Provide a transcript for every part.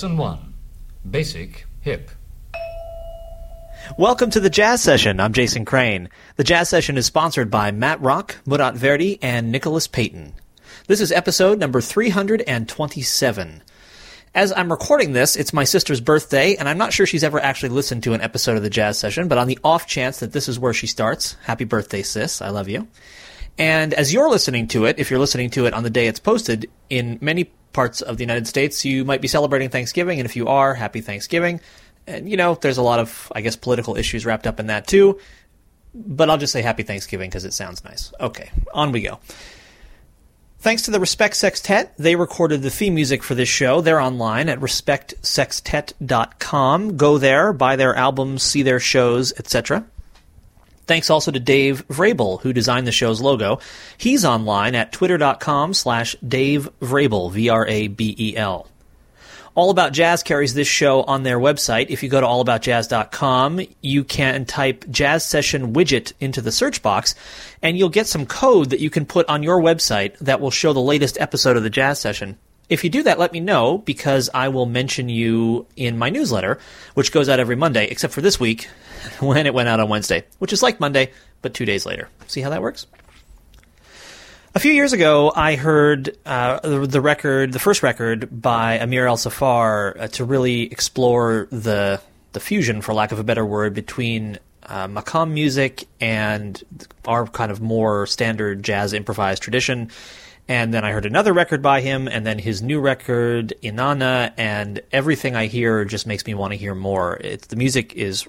Lesson 1 Basic Hip. Welcome to the Jazz Session. I'm Jason Crane. The Jazz Session is sponsored by Matt Rock, Murat Verdi, and Nicholas Payton. This is episode number 327. As I'm recording this, it's my sister's birthday, and I'm not sure she's ever actually listened to an episode of the Jazz Session, but on the off chance that this is where she starts, happy birthday, sis. I love you. And as you're listening to it, if you're listening to it on the day it's posted, in many parts of the United States, you might be celebrating Thanksgiving, and if you are, happy Thanksgiving. And, you know, there's a lot of, I guess, political issues wrapped up in that too. But I'll just say happy Thanksgiving because it sounds nice. Okay, on we go. Thanks to the Respect Sextet, they recorded the theme music for this show. They're online at respectsextet.com. Go there, buy their albums, see their shows, etc. Thanks also to Dave Vrabel, who designed the show's logo. He's online at twitter.com slash Dave Vrabel, V-R-A-B-E-L. All About Jazz carries this show on their website. If you go to allaboutjazz.com, you can type Jazz Session Widget into the search box, and you'll get some code that you can put on your website that will show the latest episode of the Jazz Session. If you do that, let me know because I will mention you in my newsletter, which goes out every Monday, except for this week when it went out on Wednesday, which is like Monday, but two days later. See how that works? A few years ago, I heard uh, the, record, the first record by Amir ElSaffar, uh, to really explore the the fusion, for lack of a better word, between uh, maqam music and our kind of more standard jazz improvised tradition. And then I heard another record by him, and then his new record, Inana, and everything I hear just makes me want to hear more. It's, the music is,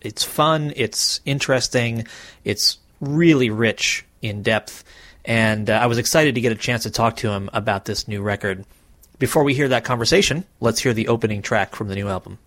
it's fun, it's interesting, it's really rich in depth and uh, I was excited to get a chance to talk to him about this new record. Before we hear that conversation, let's hear the opening track from the new album.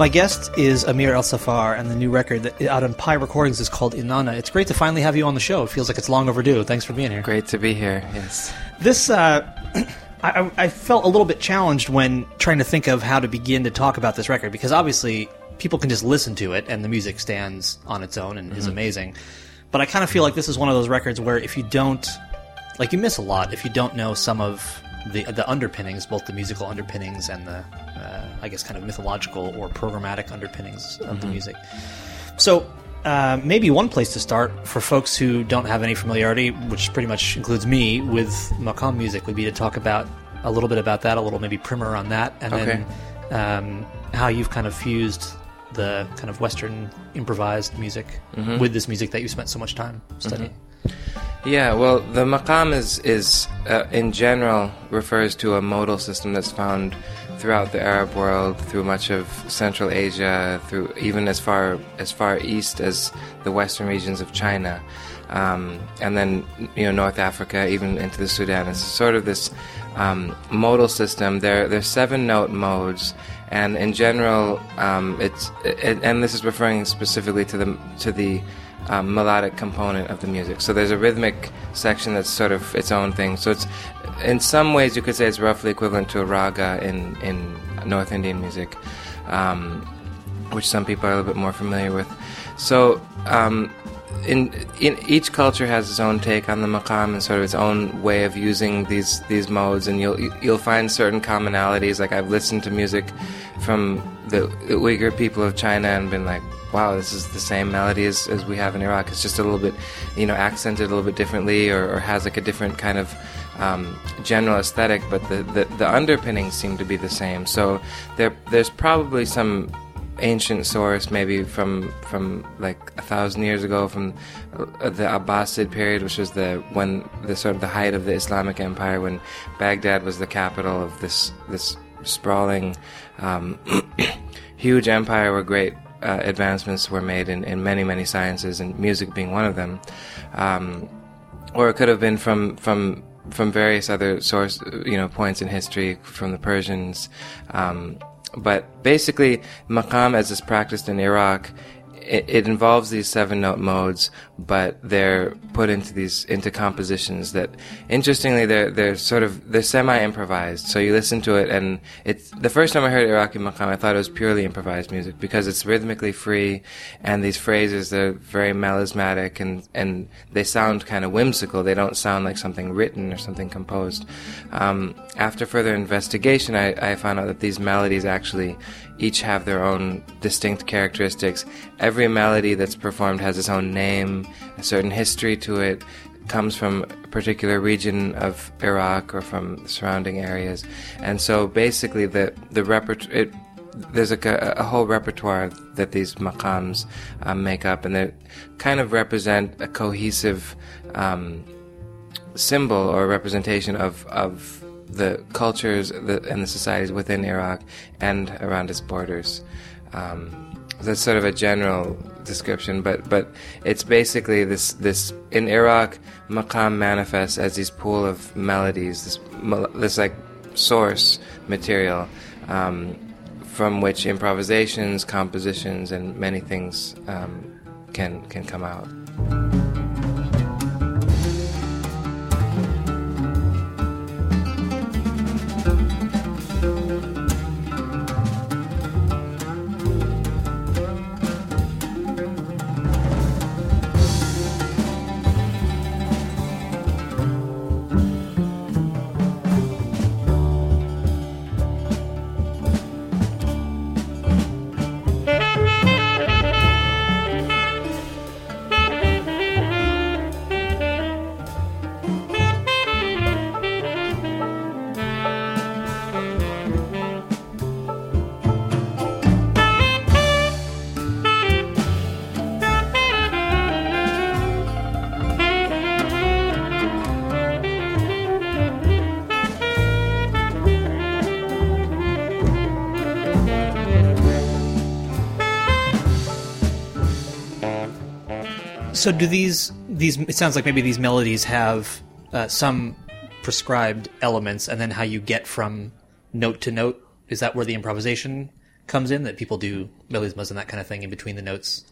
My guest is Amir ElSaffar, and the new record that, out on Pi Recordings is called Inana. It's great to finally have you on the show. It feels like it's long overdue. Thanks for being here. Great to be here. Yes. This, uh, I, I felt a little bit challenged when trying to think of how to begin to talk about this record because obviously people can just listen to it and the music stands on its own and mm-hmm. is amazing. But I kind of feel like this is one of those records where if you don't, like, you miss a lot if you don't know some of the the underpinnings, both the musical underpinnings and the uh, I guess kind of mythological or programmatic underpinnings of mm-hmm. the music. So uh, maybe one place to start for folks who don't have any familiarity, which pretty much includes me, with maqam music, would be to talk about a little bit about that, a little maybe primer on that, and okay. then um, how you've kind of fused the kind of Western improvised music mm-hmm. with this music that you spent so much time studying. Mm-hmm. Yeah, well, the maqam is is uh, in general refers to a modal system that's found throughout the Arab world, through much of Central Asia, through even as far as far east as the western regions of China, um, and then you know North Africa, even into the Sudan. It's sort of this um, modal system. There, there's seven note modes, and in general, um, it's it, and this is referring specifically to the to the um, melodic component of the music. So there's a rhythmic section that's sort of its own thing. So it's in some ways you could say it's roughly equivalent to a raga in in North Indian music, um, which some people are a little bit more familiar with. So um, in, in each culture has its own take on the maqam and sort of its own way of using these these modes, and you'll you'll find certain commonalities. Like I've listened to music from the, the Uyghur people of China and been like, wow, this is the same melody as, as we have in Iraq. It's just a little bit, you know, accented a little bit differently, or, or has like a different kind of um, general aesthetic, but the, the the underpinnings seem to be the same. So there there's probably some ancient source, maybe from from like a thousand years ago, from uh, the Abbasid period, which was the when the sort of the height of the Islamic Empire, when Baghdad was the capital of this this sprawling, um, huge empire, where great uh, advancements were made in, in many many sciences, and music being one of them. Um, or it could have been from from from various other source, you know, points in history, from the Persians. Um, but basically, maqam as is practiced in Iraq it, it, involves these seven note modes, but they're put into these into compositions that, interestingly, they're they're sort of they're semi improvised. So you listen to it, and it's the first time I heard Iraqi maqam, I thought it was purely improvised music because it's rhythmically free, and these phrases they're very melismatic and and they sound kind of whimsical. They don't sound like something written or something composed. Um, after further investigation, I, I found out that these melodies actually each have their own distinct characteristics. Every melody that's performed has its own name, a certain history to it, comes from a particular region of Iraq or from surrounding areas. And so basically the, the repertoire, there's a, a, whole repertoire that these maqams um, make up, and they kind of represent a cohesive um, symbol or representation of, of the cultures and the societies within Iraq and around its borders. Um, that's sort of a general description, but but it's basically this this in Iraq, maqam manifests as these pool of melodies, this this like source material um, from which improvisations, compositions, and many things um, can can come out. So do these these? It sounds like maybe these melodies have uh, some prescribed elements, and then how you get from note to note. Is that where the improvisation comes in? That people do melismas and that kind of thing in between the notes.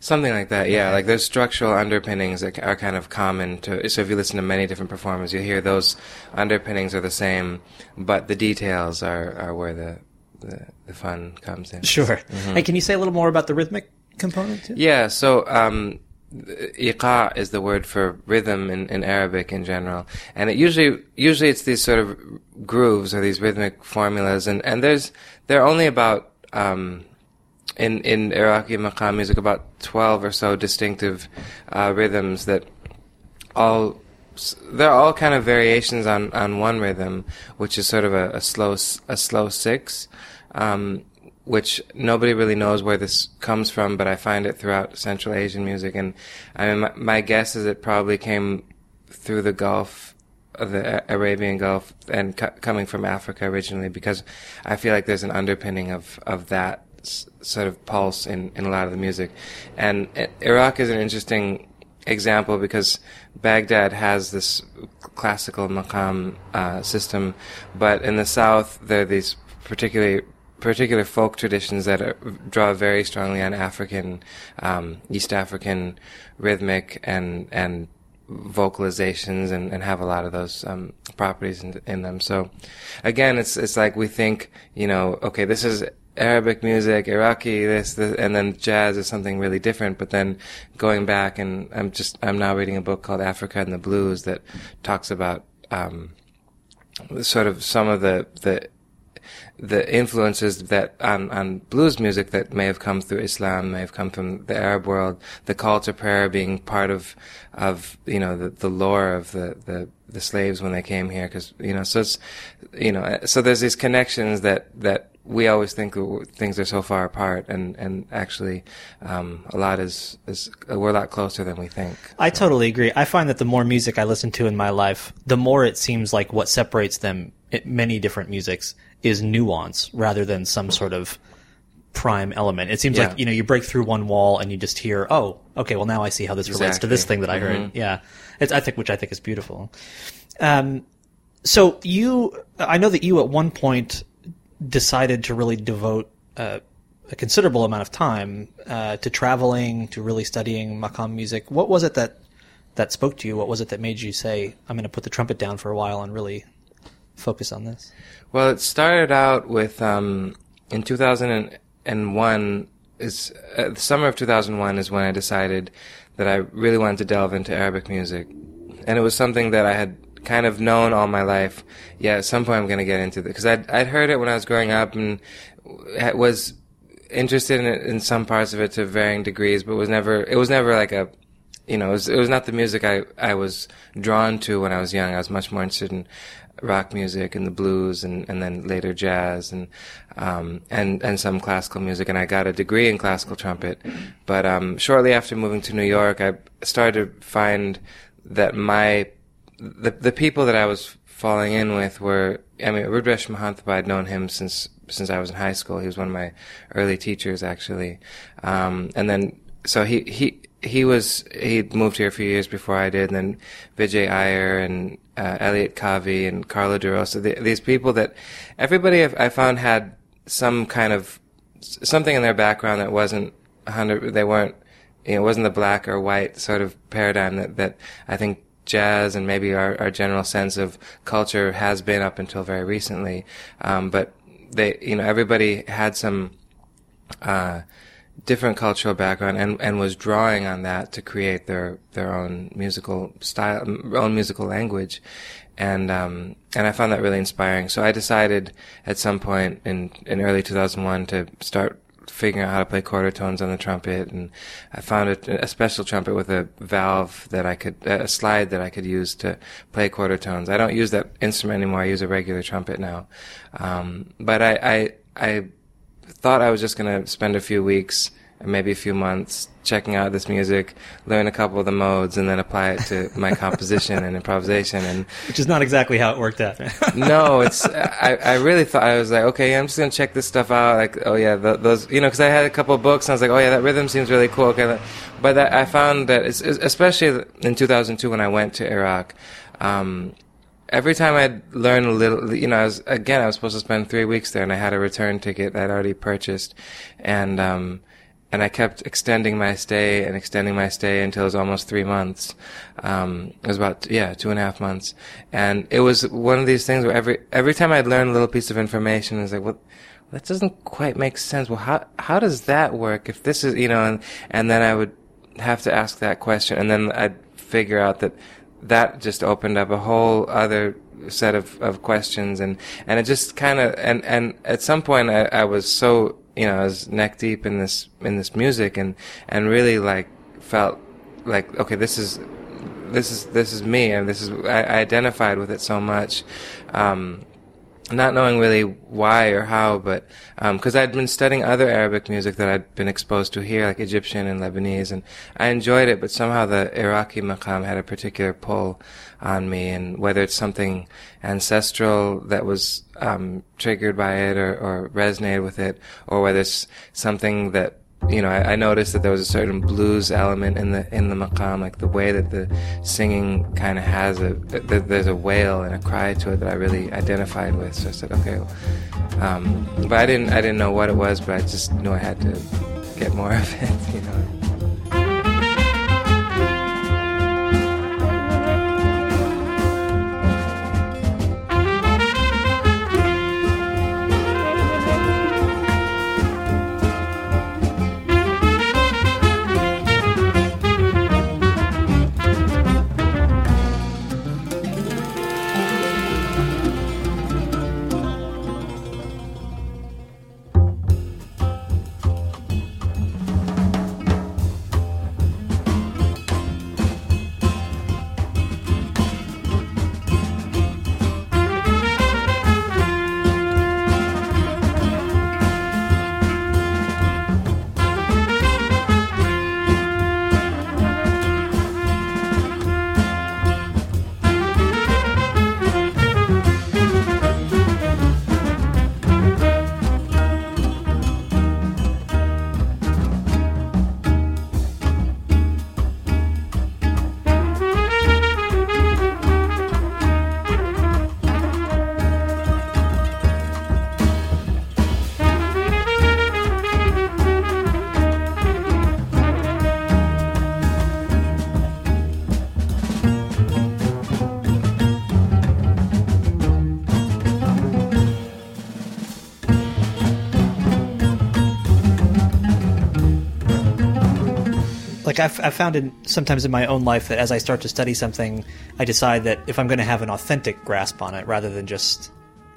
Something like that, yeah. Like there's structural underpinnings that are kind of common to. So if you listen to many different performers, you hear those underpinnings are the same, but the details are are where the the, the fun comes in. Sure. Mm-hmm. And can you say a little more about the rhythmic component? Too? Yeah. So um, iqa is the word for rhythm in, in Arabic in general, and it usually usually it's these sort of grooves or these rhythmic formulas, and, and there's there are only about um, in in Iraqi maqam music about twelve or so distinctive uh, rhythms that all they're all kind of variations on, on one rhythm, which is sort of a, a slow a slow six. Um, which nobody really knows where this comes from, but I find it throughout Central Asian music. And I mean, my, my guess is it probably came through the Gulf the Arabian Gulf and coming from Africa originally, because I feel like there's an underpinning of of that s- sort of pulse in in a lot of the music, and uh, Iraq is an interesting example because Baghdad has this classical maqam uh, system, but in the south there are these particularly particular folk traditions that are, draw very strongly on African, um, East African rhythmic and and vocalizations and, and have a lot of those um, properties in, in them. So again, it's it's like we think, you know, okay, this is Arabic music, Iraqi, this, this, and then jazz is something really different. But then going back and I'm just, I'm now reading a book called Africa and the Blues that talks about, um, sort of some of the, the, the influences that on, on blues music that may have come through Islam, may have come from the Arab world, the call to prayer being part of, of, you know, the, the lore of the, the, the slaves when they came here. Cause, you know, so it's, you know, so there's these connections that, that we always think things are so far apart, and and actually, um, a lot is is we're a lot closer than we think. I totally agree. I find that the more music I listen to in my life, the more it seems like what separates them, many different musics, is nuance rather than some sort of prime element. It seems Yeah. like you know you break through one wall and you just hear, oh, okay, well now I see how this relates to this thing that I heard. Mhm. Yeah, it's I think which I think is beautiful. Um, so you, I know that you at one point decided to really devote uh, a considerable amount of time uh, to traveling, to really studying maqam music. What was it that that spoke to you? What was it that made you say, "I'm going to put the trumpet down for a while and really focus on this"? Well, it started out with um, in 2001 is uh, the summer of 2001 is when I decided that I really wanted to delve into Arabic music, and it was something that I had kind of known all my life. Yeah, at some point I'm going to get into it because I'd I'd heard it when I was growing up and was interested in in some parts of it to varying degrees, but was never it was never like a you know, it was, it was not the music I, I was drawn to when I was young. I was much more interested in rock music and the blues and, and then later jazz and, um, and, and some classical music. And I got a degree in classical trumpet. But, um, shortly after moving to New York, I started to find that my, the, the people that I was falling in with were, I mean, Rudresh Mahanthapa, I'd known him since, since I was in high school. He was one of my early teachers, actually. Um, and then, so he, he, he was he moved here a few years before I did, and then Vijay Iyer and uh, Elliot Kavee and Carlo DeRosa. The, these people that everybody I've, I found had some kind of something in their background that wasn't a hundred. They weren't you know, it wasn't the black or white sort of paradigm that that I think jazz and maybe our, our general sense of culture has been up until very recently. Um, but they you know everybody had some. Uh, different cultural background and, and was drawing on that to create their, their own musical style, own musical language. And, um, and I found that really inspiring. So I decided at some point in, in early 2001 to start figuring out how to play quarter tones on the trumpet. And I found a, a special trumpet with a valve that I could, a slide that I could use to play quarter tones. I don't use that instrument anymore. I use a regular trumpet now. Um, but I, I, I thought I was just going to spend a few weeks and maybe a few months checking out this music, learn a couple of the modes, and then apply it to my composition and improvisation. And Which is not exactly how it worked out. no, it's I, I really thought I was like, okay, I'm just gonna check this stuff out. Like, oh yeah, th those you know, because I had a couple of books and I was like, oh yeah, that rhythm seems really cool. Okay, but that, I found that it's- especially in 2002 when I went to Iraq. Um, every time I'd learn a little, you know, I was, again, I was supposed to spend three weeks there and I had a return ticket I'd already purchased. And, um, and I kept extending my stay and extending my stay until it was almost three months. Um, it was about, yeah, two and a half months. And it was one of these things where every, every time I'd learn a little piece of information, I was like, well, that doesn't quite make sense. Well, how, how does that work if this is, you know, and, and then I would have to ask that question and then I'd figure out that that just opened up a whole other set of, of questions and, and it just kind of, and, and at some point I, I was so, you know, I was neck deep in this, in this music and, and really like felt like, okay, this is, this is, this is me and this is, I, I identified with it so much. Um, not knowing really why or how, but because I'd been studying other Arabic music that I'd been exposed to here, like Egyptian and Lebanese, and I enjoyed it, but somehow the Iraqi maqam had a particular pull on me, and whether it's something ancestral that was um, triggered by it or, or resonated with it, or whether it's something that you know, I, I, noticed that there was a certain blues element in the in the maqam, like the way that the singing kind of has a th- there's a wail and a cry to it that I really identified with. So I said, okay, um, but I didn't I didn't know what it was, but I just knew I had to get more of it, you know. Like I've, I've found in sometimes in my own life that as I start to study something, I decide that if I'm going to have an authentic grasp on it, rather than just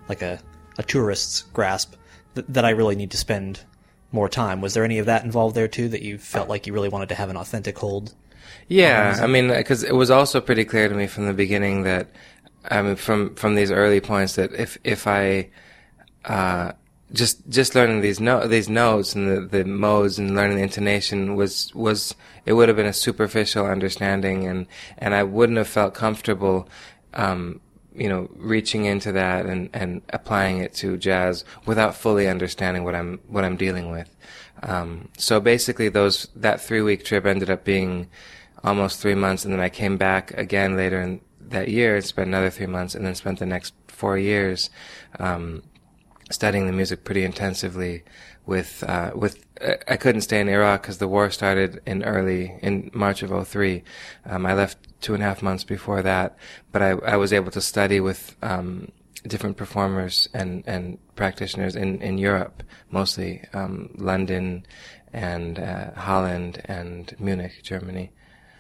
like a, a tourist's grasp, th- that I really need to spend more time. Was there any of that involved there too? That you felt like you really wanted to have an authentic hold? Yeah, I mean, because it was also pretty clear to me from the beginning that, I mean, from from these early points that if if I uh, just just learning these no these notes and the, the modes and learning the intonation was was it would have been a superficial understanding and and I wouldn't have felt comfortable um, you know reaching into that and and applying it to jazz without fully understanding what I'm what I'm dealing with. Um, so basically those that three week trip ended up being almost three months and then I came back again later in that year and spent another three months and then spent the next four years um, studying the music pretty intensively with uh, with I couldn't stay in Iraq because the war started in early in March of 03. Um, I left two and a half months before that, but I, I was able to study with um, different performers and and practitioners in in Europe, mostly um, London and uh, Holland and Munich, Germany,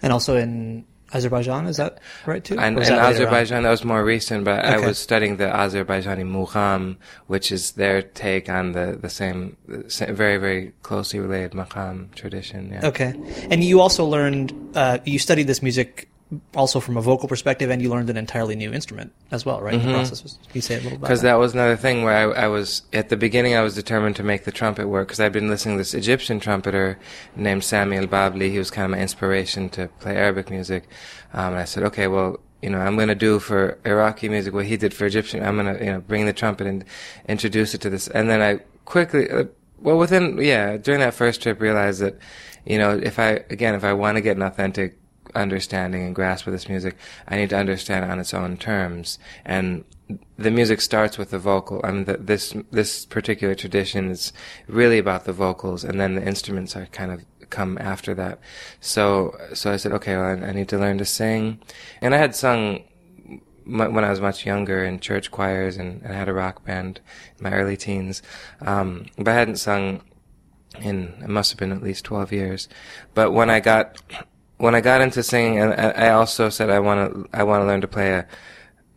and also in Azerbaijan, is that right too? And, in Azerbaijan, that was more recent, but okay. I was studying the Azerbaijani mugham, which is their take on the, the same, very, very closely related maqam tradition. Yeah. Okay. And you also learned, uh, you studied this music also from a vocal perspective, and you learned an entirely new instrument as well, right? Mm-hmm. The process was, can you say a little Because that? that? was another thing where I, I, was at the beginning. I was determined to make the trumpet work because I'd been listening to this Egyptian trumpeter named Sami El Babli. He was kind of my inspiration to play Arabic music, um, and I said, okay, well. You know, I'm going to do for Iraqi music what he did for Egyptian. I'm going to, you know, bring the trumpet and introduce it to this. And then I quickly, uh, well, within, yeah, during that first trip, realized that, you know, if I, again, if I want to get an authentic understanding and grasp of this music, I need to understand on its own terms. And the music starts with the vocal. I mean, the, this this particular tradition is really about the vocals, and then the instruments are kind of come after that. So so I said, okay, well, I, I need to learn to sing, and I had sung when I was much younger in church choirs, and, and I had a rock band in my early teens, um, but I hadn't sung in it must have been at least 12 years. But when I got when I got into singing, and I also said I want to I want to learn to play a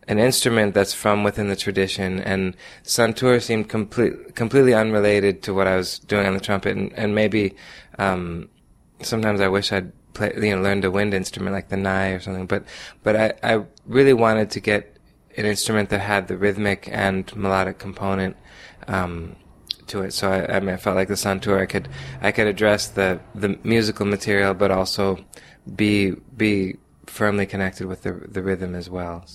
an instrument that's from within the tradition. And santur seemed complete, completely unrelated to what I was doing on the trumpet, and, and maybe um, sometimes I wish I'd play, you know, learned a wind instrument like the nai or something. But but I I really wanted to get an instrument that had the rhythmic and melodic component um, to it. So I, I, mean, I felt like the Santur, I could I could address the the musical material, but also be be firmly connected with the the rhythm as well.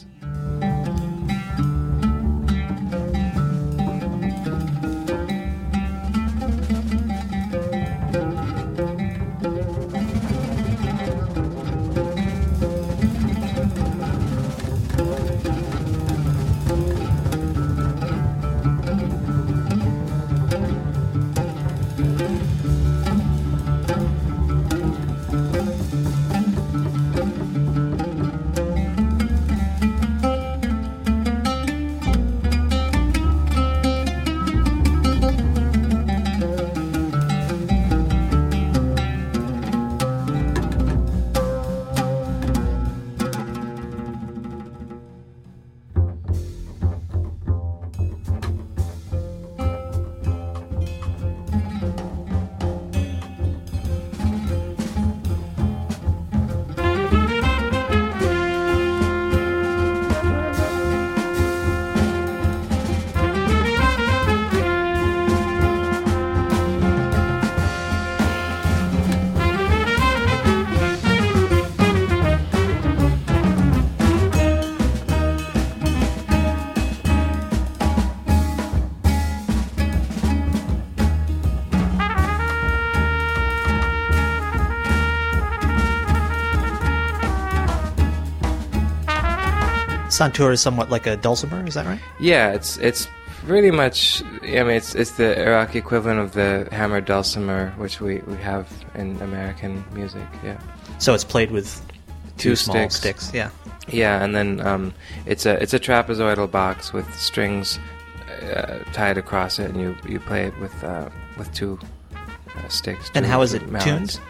Santur is somewhat like a dulcimer, is that right? Yeah, it's it's pretty much. I mean, it's it's the Iraqi equivalent of the hammered dulcimer, which we, we have in American music. Yeah. So it's played with two, Two small sticks. sticks. Yeah. Yeah, and then um, it's a it's a trapezoidal box with strings uh, tied across it, and you, you play it with uh, with two uh, sticks. And how is it mallets. tuned?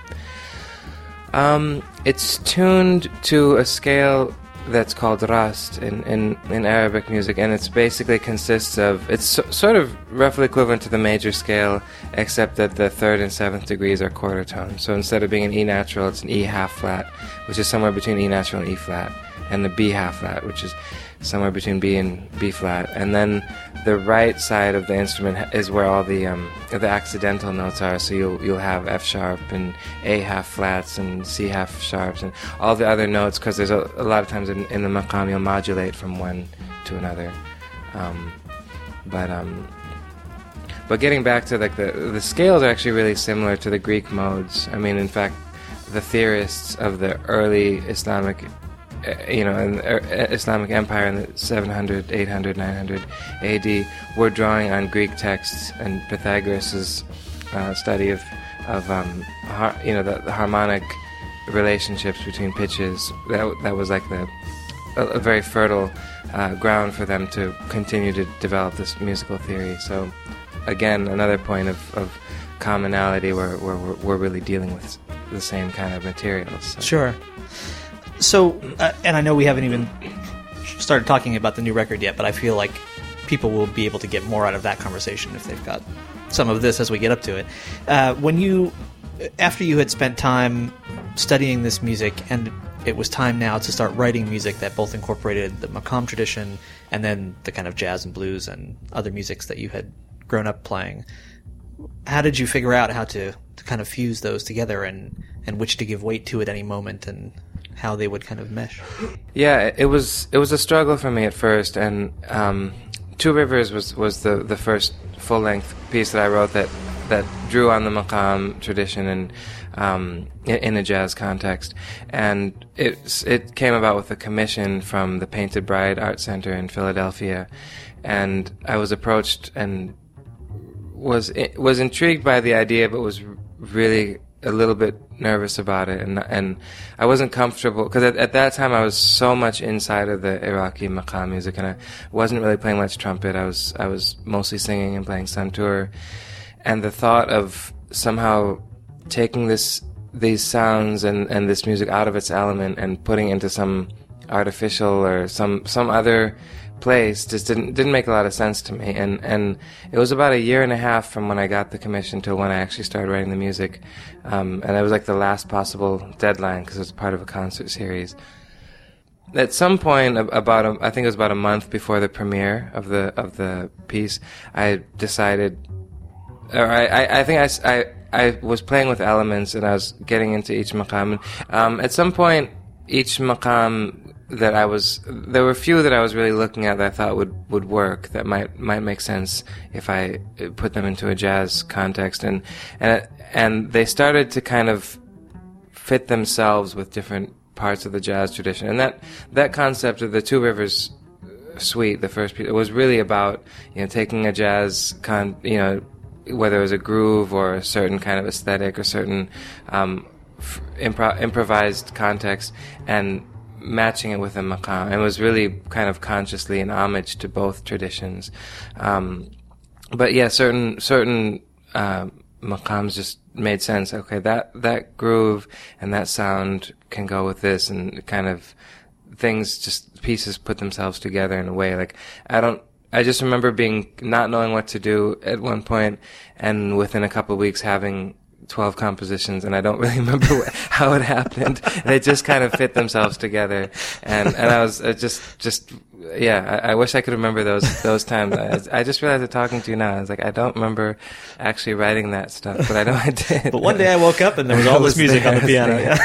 Um, it's tuned to a scale that's called rast in, in, in Arabic music, and it's basically consists of it's so, sort of roughly equivalent to the major scale, except that the third and seventh degrees are quarter tones. So instead of being an E natural, it's an E half flat, which is somewhere between E natural and E flat, and the B half flat, which is somewhere between B and B flat, and then the right side of the instrument is where all the um, the accidental notes are. So you'll you'll have F sharp and A half flats and C half sharps and all the other notes because there's a, a lot of times in, in the maqam you'll modulate from one to another. Um, but um, but getting back to like the the scales are actually really similar to the Greek modes. I mean, in fact, the theorists of the early Islamic, you know, in the, uh, Islamic Empire in the 700, 800, 900 AD were drawing on Greek texts and Pythagoras's uh, study of of um, har- you know the, the harmonic relationships between pitches. That that was like the a, a very fertile uh, ground for them to continue to develop this musical theory. So, again, another point of, of commonality where, where we're, we're really dealing with the same kind of materials. So- Sure. So, uh, and I know we haven't even started talking about the new record yet, but I feel like people will be able to get more out of that conversation if they've got some of this as we get up to it. Uh, when you, after you had spent time studying this music, and it was time now to start writing music that both incorporated the maqam tradition and then the kind of jazz and blues and other musics that you had grown up playing. How did you figure out how to, to kind of fuse those together and, and which to give weight to at any moment and how they would kind of mesh? Yeah, it was it was a struggle for me at first, and um, Two Rivers was, was the, the first full length piece that I wrote that that drew on the maqam tradition and um, in, a jazz context, and it it came about with a commission from the Painted Bride Art Center in Philadelphia, and I was approached and was was intrigued by the idea, but was really a little bit nervous about it, and and I wasn't comfortable because at, at that time I was so much inside of the Iraqi maqam music, and I wasn't really playing much trumpet. I was I was mostly singing and playing santur, and the thought of somehow taking this these sounds and and this music out of its element and putting into some artificial or some some other place just didn't didn't make a lot of sense to me. And and it was about a year and a half from when I got the commission till when I actually started writing the music. Um, and it was like the last possible deadline because it was part of a concert series. At some point about a, I think it was about a month before the premiere of the of the piece, I decided, or I I, I think I, I I was playing with elements and I was getting into each maqam. Um, at some point, each maqam that I was there were a few that I was really looking at that I thought would would work that might might make sense if I put them into a jazz context. And and and they started to kind of fit themselves with different parts of the jazz tradition. And that that concept of the two rivers suite the first piece was really about you know taking a jazz con you know whether it was a groove or a certain kind of aesthetic or certain um, impro- improvised context and matching it with a maqam. It was really kind of consciously an homage to both traditions. Um, but yeah, certain certain uh, maqams just made sense. Okay, that that groove and that sound can go with this, and kind of things just pieces put themselves together in a way. Like I don't. I just remember being not knowing what to do at one point, and within a couple of weeks having 12 compositions and I don't really remember how it happened. They just kind of fit themselves together. And, and I was uh, just, just, yeah, I, I, wish I could remember those, those times. I, I just realized that talking to you now, I was like, I don't remember actually writing that stuff, but I know I did. But one day I woke up and there was all this music on the piano. Yeah.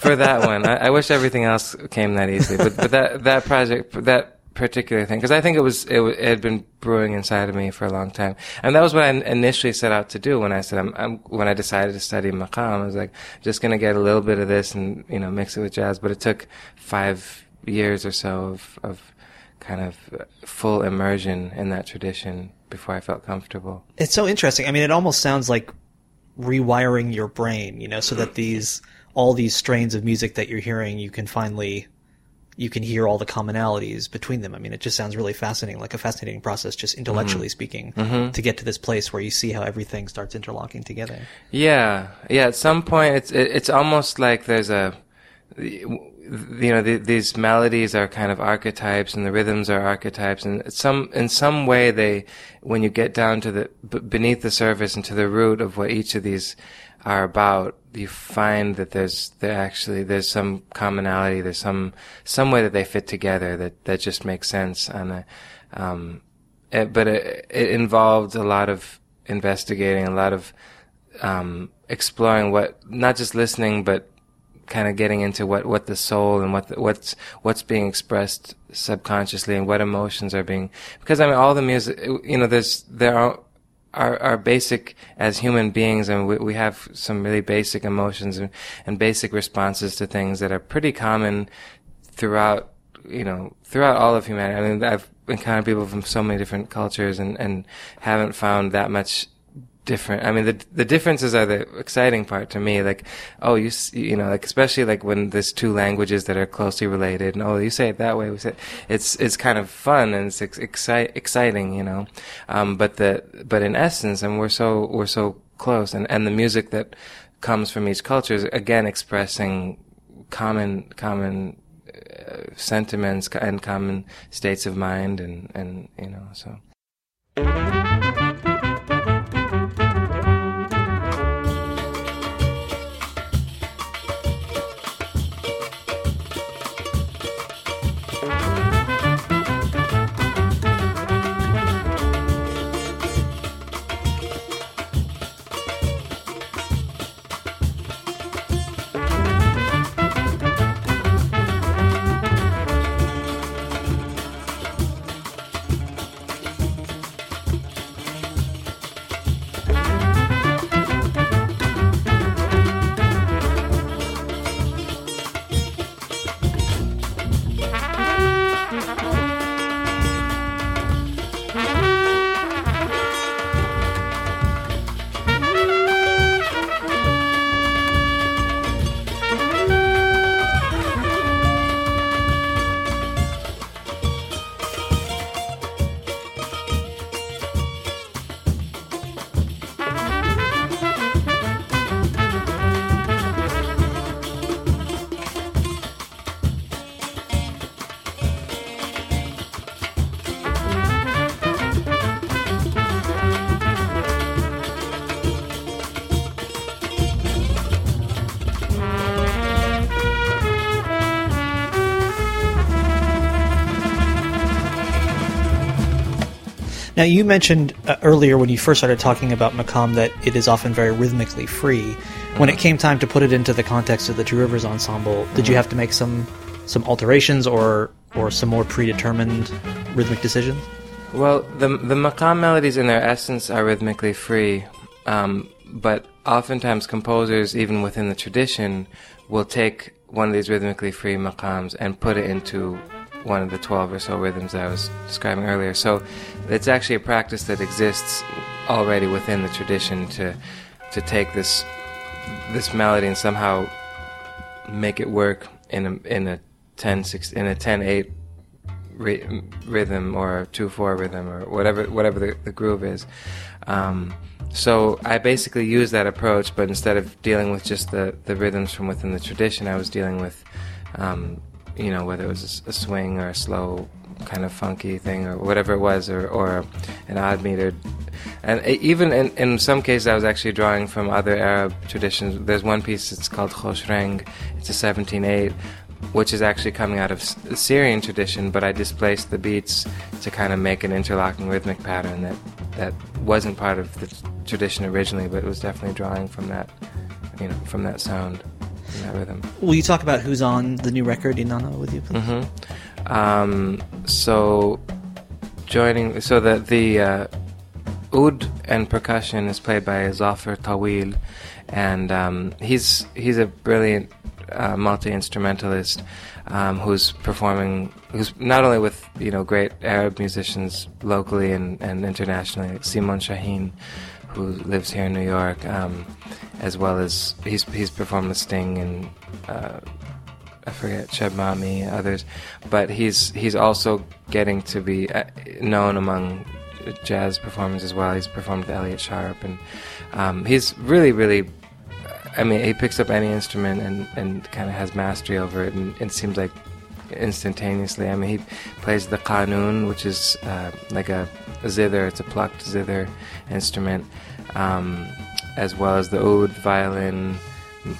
For that one. I, I wish everything else came that easily, but, but that, that project, that, particular thing because I think it was it, it, had been brewing inside of me for a long time, and that was what I initially set out to do when I said I'm, I'm when I decided to study maqam. I was like just going to get a little bit of this and you know mix it with jazz, but it took five years or so of of kind of uh, full immersion in that tradition before I felt comfortable. It's so interesting. I mean, it almost sounds like rewiring your brain, you know, so that these all these strains of music that you're hearing, you can finally you can hear all the commonalities between them. I mean, it just sounds really fascinating, like a fascinating process, just intellectually mm-hmm. speaking, mm-hmm. to get to this place where you see how everything starts interlocking together. Yeah, yeah. At some point, it's it, it's almost like there's a you know the, these melodies are kind of archetypes and the rhythms are archetypes and some in some way they when you get down to the beneath the surface and to the root of what each of these are about, you find that there's there actually there's some commonality. There's some some way that they fit together that that just makes sense. And um, it, but it, it involved a lot of investigating, a lot of um, exploring what not just listening, but kind of getting into what, what the soul and what the, what's what's being expressed subconsciously and what emotions are being because I mean all the music you know there's there are our, our basic as human beings and we, we have some really basic emotions and, and basic responses to things that are pretty common throughout you know throughout all of humanity. I mean i've encountered people from so many different cultures and and haven't found that much different. I mean, the the differences are the exciting part to me. Like, oh, you you know, like especially like when there's two languages that are closely related, and oh, you say it that way. We say it's it's kind of fun and it's ex- excite, exciting, you know. Um, but the but in essence, and we're so we're so close, and and the music that comes from each culture is again expressing common common uh, sentiments and common states of mind, and and you know so. Now, you mentioned uh, earlier when you first started talking about maqam that it is often very rhythmically free. When it came time to put it into the context of the Two Rivers Ensemble, did you have to make some some alterations or or some more predetermined rhythmic decisions? Well, the the maqam melodies in their essence are rhythmically free, um, but oftentimes composers, even within the tradition, will take one of these rhythmically free maqams and put it into one of the 12 or so rhythms that I was describing earlier. So it's actually a practice that exists already within the tradition to to take this this melody and somehow make it work in a in a 10 6 in a 10 8 ry- rhythm or a 2 4 rhythm or whatever whatever the, the groove is. Um, so I basically used that approach, but instead of dealing with just the, the rhythms from within the tradition, I was dealing with, um, you know, whether it was a, swing or a slow kind of funky thing or whatever it was, or, or an odd meter. And even in, in some cases, I was actually drawing from other Arab traditions. There's one piece that's called Khoshreng, it's a 17-8, which is actually coming out of Syrian tradition, but I displaced the beats to kind of make an interlocking rhythmic pattern that, that wasn't part of the tradition originally, but it was definitely drawing from that, you know, from that sound, that rhythm. Will you talk about who's on the new record, Inana, with you, please? hmm Um, so joining, so the the uh, oud and percussion is played by Zafer Tawil, and um, he's he's a brilliant uh, multi instrumentalist um, who's performing, who's not only with you know great Arab musicians locally and, and internationally, like Simon Shaheen, who lives here in New York, um, as well as he's he's performed with Sting and. Uh, I forget Cheb Mami, others, but he's he's also getting to be uh, known among jazz performers as well. He's performed with Elliott Sharp, and um, he's really, really. I mean, he picks up any instrument and, and kind of has mastery over it, and it seems like instantaneously. I mean, he plays the qanun, which is uh, like a, a zither. It's a plucked zither instrument, um, as well as the oud violin.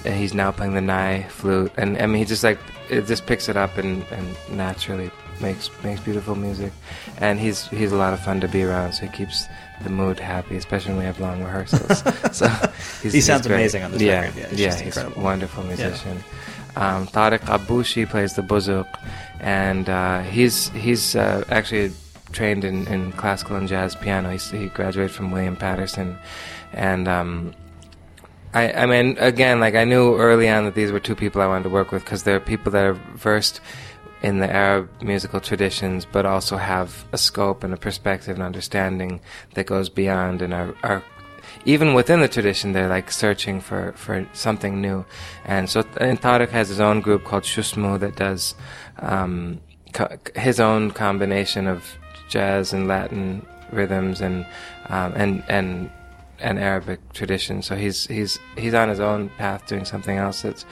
And he's now playing the nai flute, and I mean, he just like it just picks it up and, and naturally makes makes beautiful music. And he's he's a lot of fun to be around, so he keeps the mood happy, especially when we have long rehearsals. so he's, He sounds amazing on this yeah, record. Yeah, he's yeah, he's incredible. a wonderful musician. Um, Tareq Abboushi plays the buzuk, and uh, he's he's uh, actually trained in, in classical and jazz piano. He's, he graduated from William Paterson, and um, I, I mean, again, like I knew early on that these were two people I wanted to work with because they're people that are versed in the Arab musical traditions, but also have a scope and a perspective and understanding that goes beyond and are, are even within the tradition, they're like searching for, for something new. And so, and has his own group called Shusmu that does um, co- his own combination of jazz and Latin rhythms and um, and and and Arabic tradition. So he's he's he's on his own path doing something else that's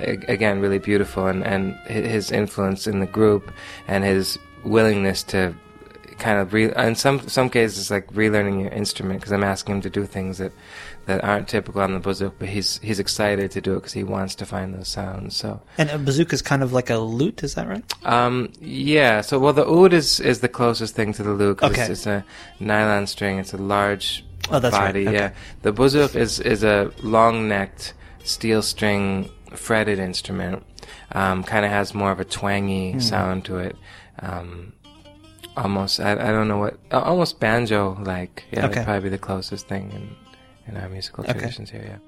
again really beautiful and and his influence in the group and his willingness to kind of re- in some some cases like relearning your instrument because I'm asking him to do things that that aren't typical on the buzuk but he's he's excited to do it because he wants to find those sounds so And a bazooka is kind of like a lute, is that right? um, yeah. So, well, the oud is is the closest thing to the lute. Okay. It's, it's a nylon string. It's a large Oh, that's right. Okay. Yeah. The buzuk is is a long necked steel string fretted instrument. Um, kind of has more of a twangy Hmm. sound to it. Um, almost, I, I don't know what, almost banjo like. Yeah, Okay. that'd probably be the closest thing in in our musical Okay. traditions here. Yeah.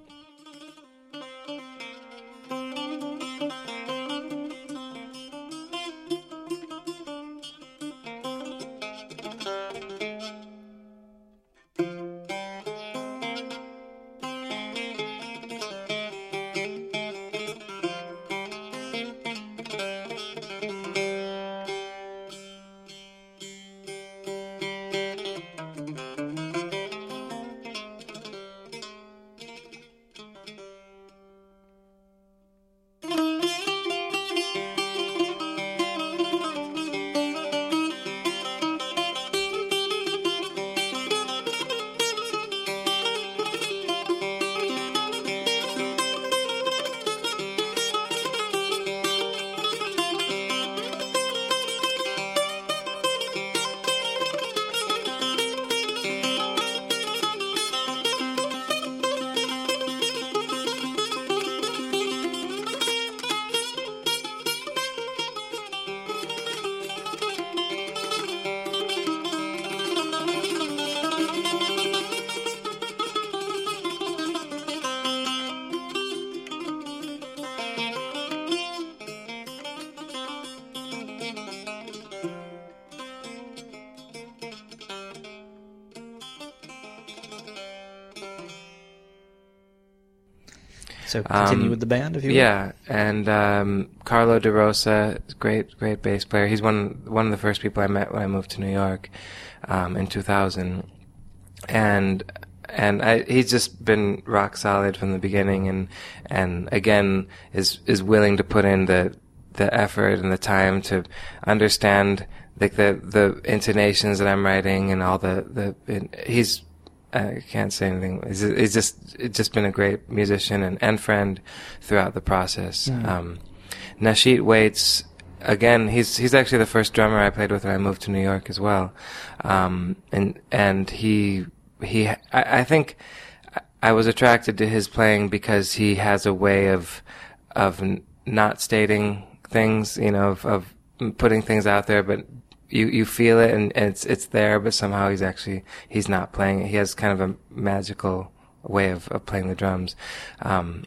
Band if you will. Yeah, and um, Carlo De Rosa, great, great bass player. He's one one of the first people I met when I moved to New York um, in 2000, and and I, he's just been rock solid from the beginning, and and again is is willing to put in the the effort and the time to understand like the the intonations that I'm writing and all the the he's I can't say anything. He's, he's just it's just been a great musician and, and friend throughout the process. Um, Nasheed Waits, again, he's he's actually the first drummer I played with when I moved to New York as well, um, and and he he I, I think I was attracted to his playing because he has a way of of not stating things, you know, of, of putting things out there, but you you feel it and, and it's it's there, but somehow he's actually he's not playing it. He has kind of a magical way of, of playing the drums. Um,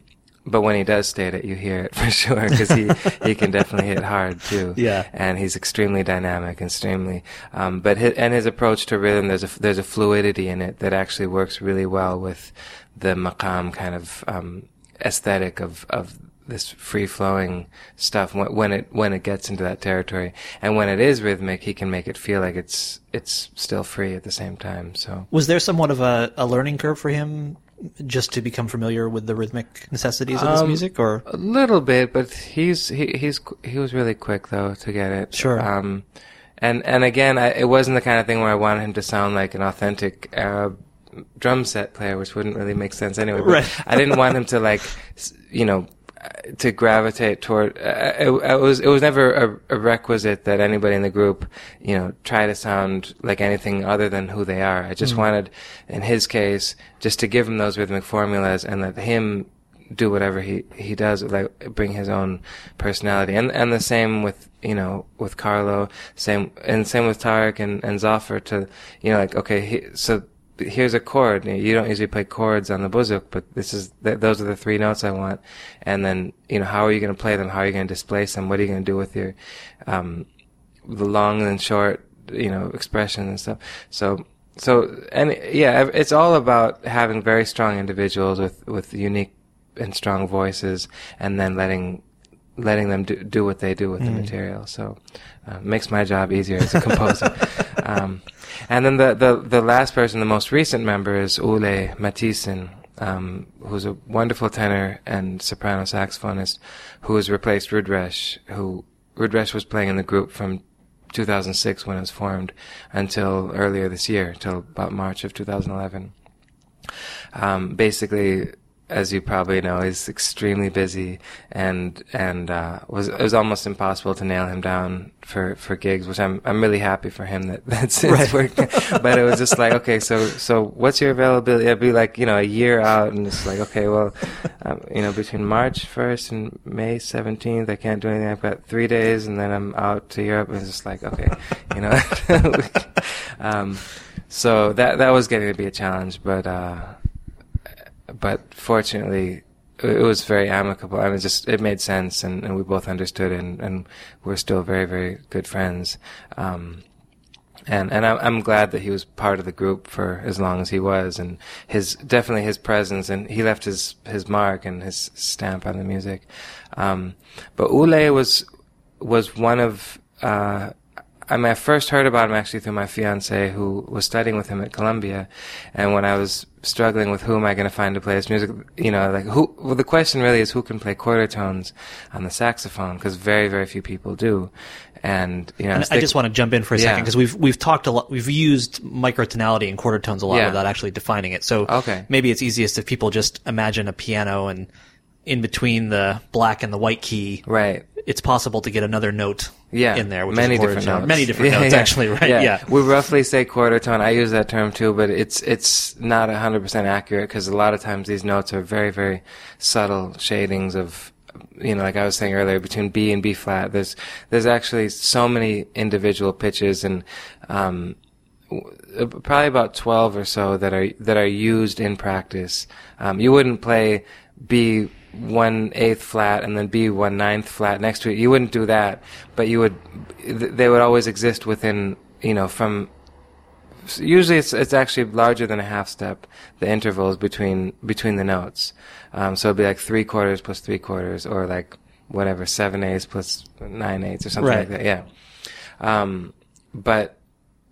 but when he does state it, you hear it for sure because he, he can definitely hit hard too. Yeah. and he's extremely dynamic, extremely. Um, but his, and his approach to rhythm, there's a there's a fluidity in it that actually works really well with the maqam kind of um, aesthetic of of this free flowing stuff when, it when it gets into that territory and when it is rhythmic he can make it feel like it's it's still free at the same time so Was there somewhat of a, a learning curve for him just to become familiar with the rhythmic necessities of Um, music or A little bit, but he's he he's he was really quick though to get it. Sure. Um, and and again, I, it wasn't the kind of thing where I wanted him to sound like an authentic Arab drum set player, which wouldn't really make sense anyway. But Right. I didn't want him to like, you know, to gravitate toward. Uh, it, it was it was never a, a requisite that anybody in the group, you know, try to sound like anything other than who they are. I just wanted, in his case, just to give him those rhythmic formulas and let him do whatever he he does, like bring his own personality, and and the same with you know with Carlo, same and same with Tareq and and Zafer to you know like okay, he, so here's a chord. You don't usually play chords on the buzuk, but this is th- those are the three notes I want. And then you know how are you going to play them? How are you going to displace them? What are you going to do with your um, the long and short you know expression and stuff? So. So and yeah, it's all about having very strong individuals with with unique and strong voices, and then letting letting them do, do what they do with the material. So uh, makes my job easier as a composer. um, and then the, the the last person, the most recent member, is Ole Mathisen, um, who's a wonderful tenor and soprano saxophonist, who has replaced Rudresh, who Rudresh was playing in the group from 2006 when it was formed until earlier this year, till about March of 2011 um, basically, as you probably know, he's extremely busy, and and uh, was it was almost impossible to nail him down for, for gigs, which I'm I'm really happy for him that that's working. but it was just like, okay, so so what's your availability? It'd be like you know a year out, and it's like, okay, well, um, you know, between March 1st and May 17th, I can't do anything. I've got three days, and then I'm out to Europe, and it's just like, okay, you know. um, so that that was getting to be a challenge, but. Uh, but fortunately, it was very amicable. I mean, just it made sense, and, and we both understood, and, and we're still very, very good friends. Um, and and I'm, I'm glad that he was part of the group for as long as he was, and his definitely his presence, and he left his his mark and his stamp on the music. Um, but Ole was was one of uh, I mean, I first heard about him actually through my fiance who was studying with him at Columbia. And when I was struggling with who am I going to find to play this music, you know, like who, well, the question really is who can play quarter tones on the saxophone because very, very few people do. And, you know, And I just want to jump in for a Yeah. second because we've we've talked a lot. We've used microtonality and quarter tones a lot Yeah. without actually defining it. So Okay. maybe it's easiest if people just imagine a piano and in between the black and the white key, Right. it's possible to get another note yeah, in there. Which many different tone. notes. Many different Yeah, notes, yeah. actually. Right? Yeah. we roughly say quarter tone. I use that term too, but it's it's not hundred percent accurate because a lot of times these notes are very very subtle shadings of. You know, like I was saying earlier, between B and B flat, there's there's actually so many individual pitches, and um, probably about twelve or so that are that are used in practice. Um, you wouldn't play B one eighth flat and then B one ninth flat next to it. You wouldn't do that, but you would. They would always exist within you know from usually it's it's actually larger than a half step. The intervals between between the notes, um, so it'd be like three quarters plus three quarters, or like whatever seven eighths plus nine eighths or something Right. like that. Yeah, um, but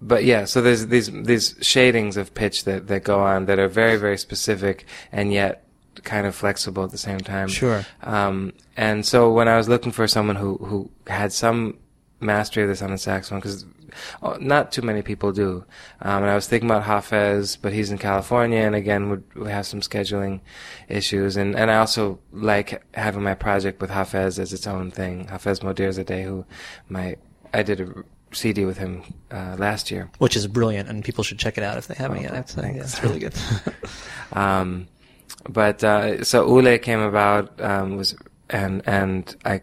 but yeah, so there's these these shadings of pitch that that go on that are very very specific and yet kind of flexible at the same time. Sure. Um, and so when I was looking for someone who who had some mastery of this on the saxophone, because not too many people do, um, and I was thinking about Hafez, but he's in California, and again would, would have some scheduling issues, and and I also like having my project with Hafez as its own thing. Hafez Modirzadeh, who my I did a CD with him uh, last year. Which is brilliant, and people should check it out if they haven't Oh, yet. I have to say, yeah, it's really good. Um, but uh, so Ole came about um, was and and I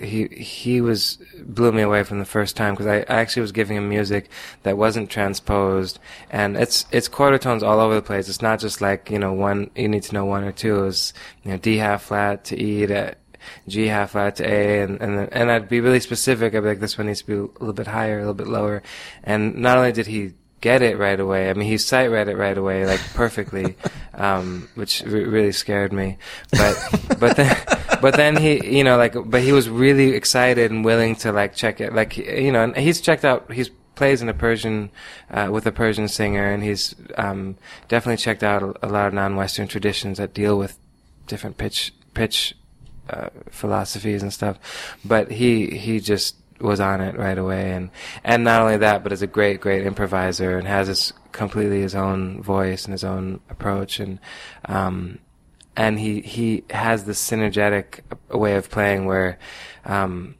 he he was blew me away from the first time because I, I actually was giving him music that wasn't transposed and it's it's quarter tones all over the place. It's not just like you know one you need to know one or two. It's you know D half flat to E to G half flat to A and and and I'd be really specific. I'd be like this one needs to be a little bit higher, a little bit lower, and not only did he get it right away. I mean, he sight read it right away, like perfectly, um, which re- really scared me. But but then but then he, you know, like, but he was really excited and willing to like check it, like, you know, and he's checked out. He's plays in a Persian uh, with a Persian singer, and he's um, definitely checked out a, a lot of non-Western traditions that deal with different pitch pitch uh, philosophies and stuff. But he he just was on it right away, and and not only that, but is a great great improviser and has his completely his own voice and his own approach, and um, and he he has this synergetic way of playing where. Um,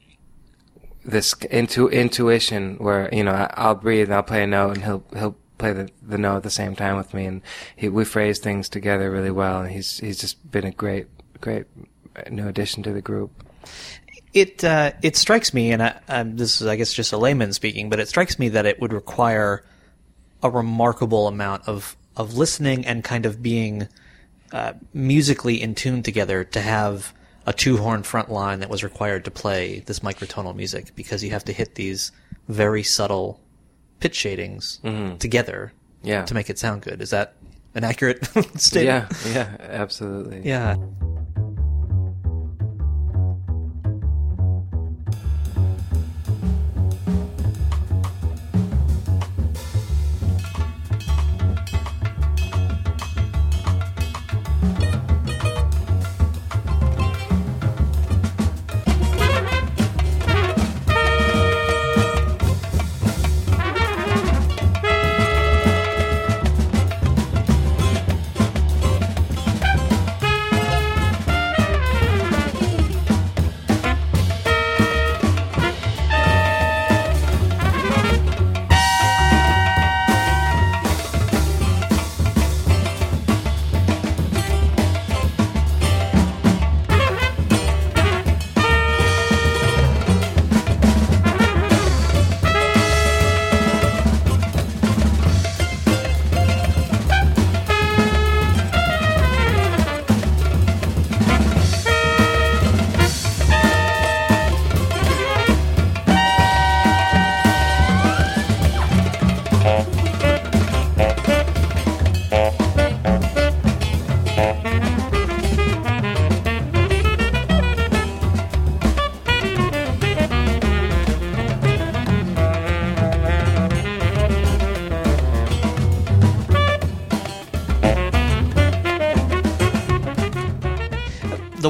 this intu- intuition where you know I- I'll breathe and I'll play a note and he'll he'll play the, the note at the same time with me and he, we phrase things together really well and he's he's just been a great great new addition to the group. It uh, it strikes me, and I, um, this is I guess just a layman speaking, but it strikes me that it would require a remarkable amount of of listening and kind of being uh, musically in tune together to have a two horn front line that was required to play this microtonal music because you have to hit these very subtle pitch shadings together Yeah. to make it sound good. Is that an accurate statement? Yeah, yeah, absolutely. Yeah.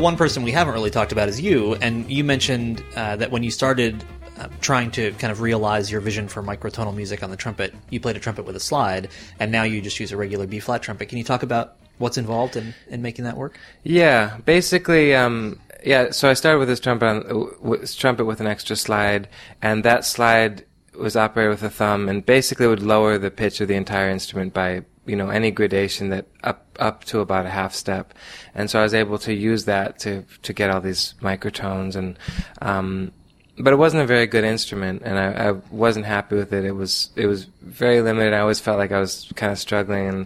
One person we haven't really talked about is you, and you mentioned uh, that when you started uh, trying to kind of realize your vision for microtonal music on the trumpet, you played a trumpet with a slide, and now you just use a regular B flat trumpet. Can you talk about what's involved in, in making that work? Yeah, basically, um, yeah. So I started with this trumpet, on, w- trumpet with an extra slide, and that slide was operated with a thumb, and basically would lower the pitch of the entire instrument by you know any gradation that up up to about a half step, and so I was able to use that to to get all these microtones, and um, but it wasn't a very good instrument, and I, I wasn't happy with it. It was it was very limited. I always felt like I was kind of struggling, and,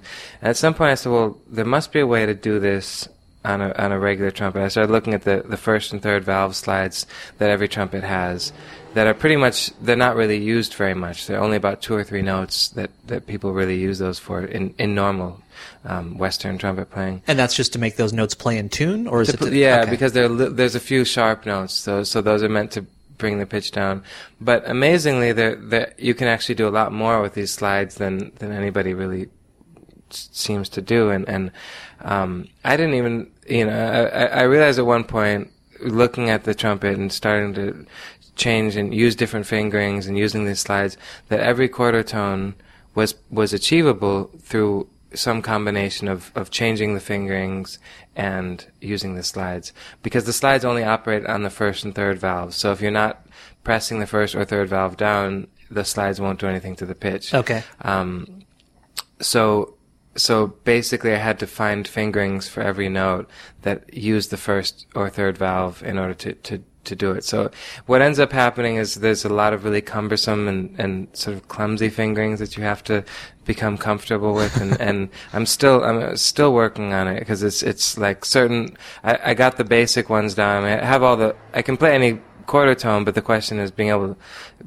and at some point I said, well, there must be a way to do this on a on a regular trumpet. I started looking at the the first and third valve slides that every trumpet has, that are pretty much they're not really used very much. They're only about two or three notes that that people really use those for in in normal um, Western trumpet playing. And that's just to make those notes play in tune, or is To it? To, yeah, okay. because there li- there's a few sharp notes, so so those are meant to bring the pitch down. But amazingly, there there you can actually do a lot more with these slides than than anybody really seems to do. And and um, I didn't even you know I I realized at one point looking at the trumpet and starting to change and use different fingerings and using these slides that every quarter tone was was achievable through some combination of, of changing the fingerings and using the slides. Because the slides only operate on the first and third valves. So if you're not pressing the first or third valve down the slides won't do anything to the pitch. Okay. um, so so basically I had to find fingerings for every note that used the first or third valve in order to, to, to do it. So what ends up happening is there's a lot of really cumbersome and, and sort of clumsy fingerings that you have to become comfortable with and, and I'm still I'm still working on it because it's it's like certain I, I got the basic ones down. I have all the I can play any quarter tone, but the question is being able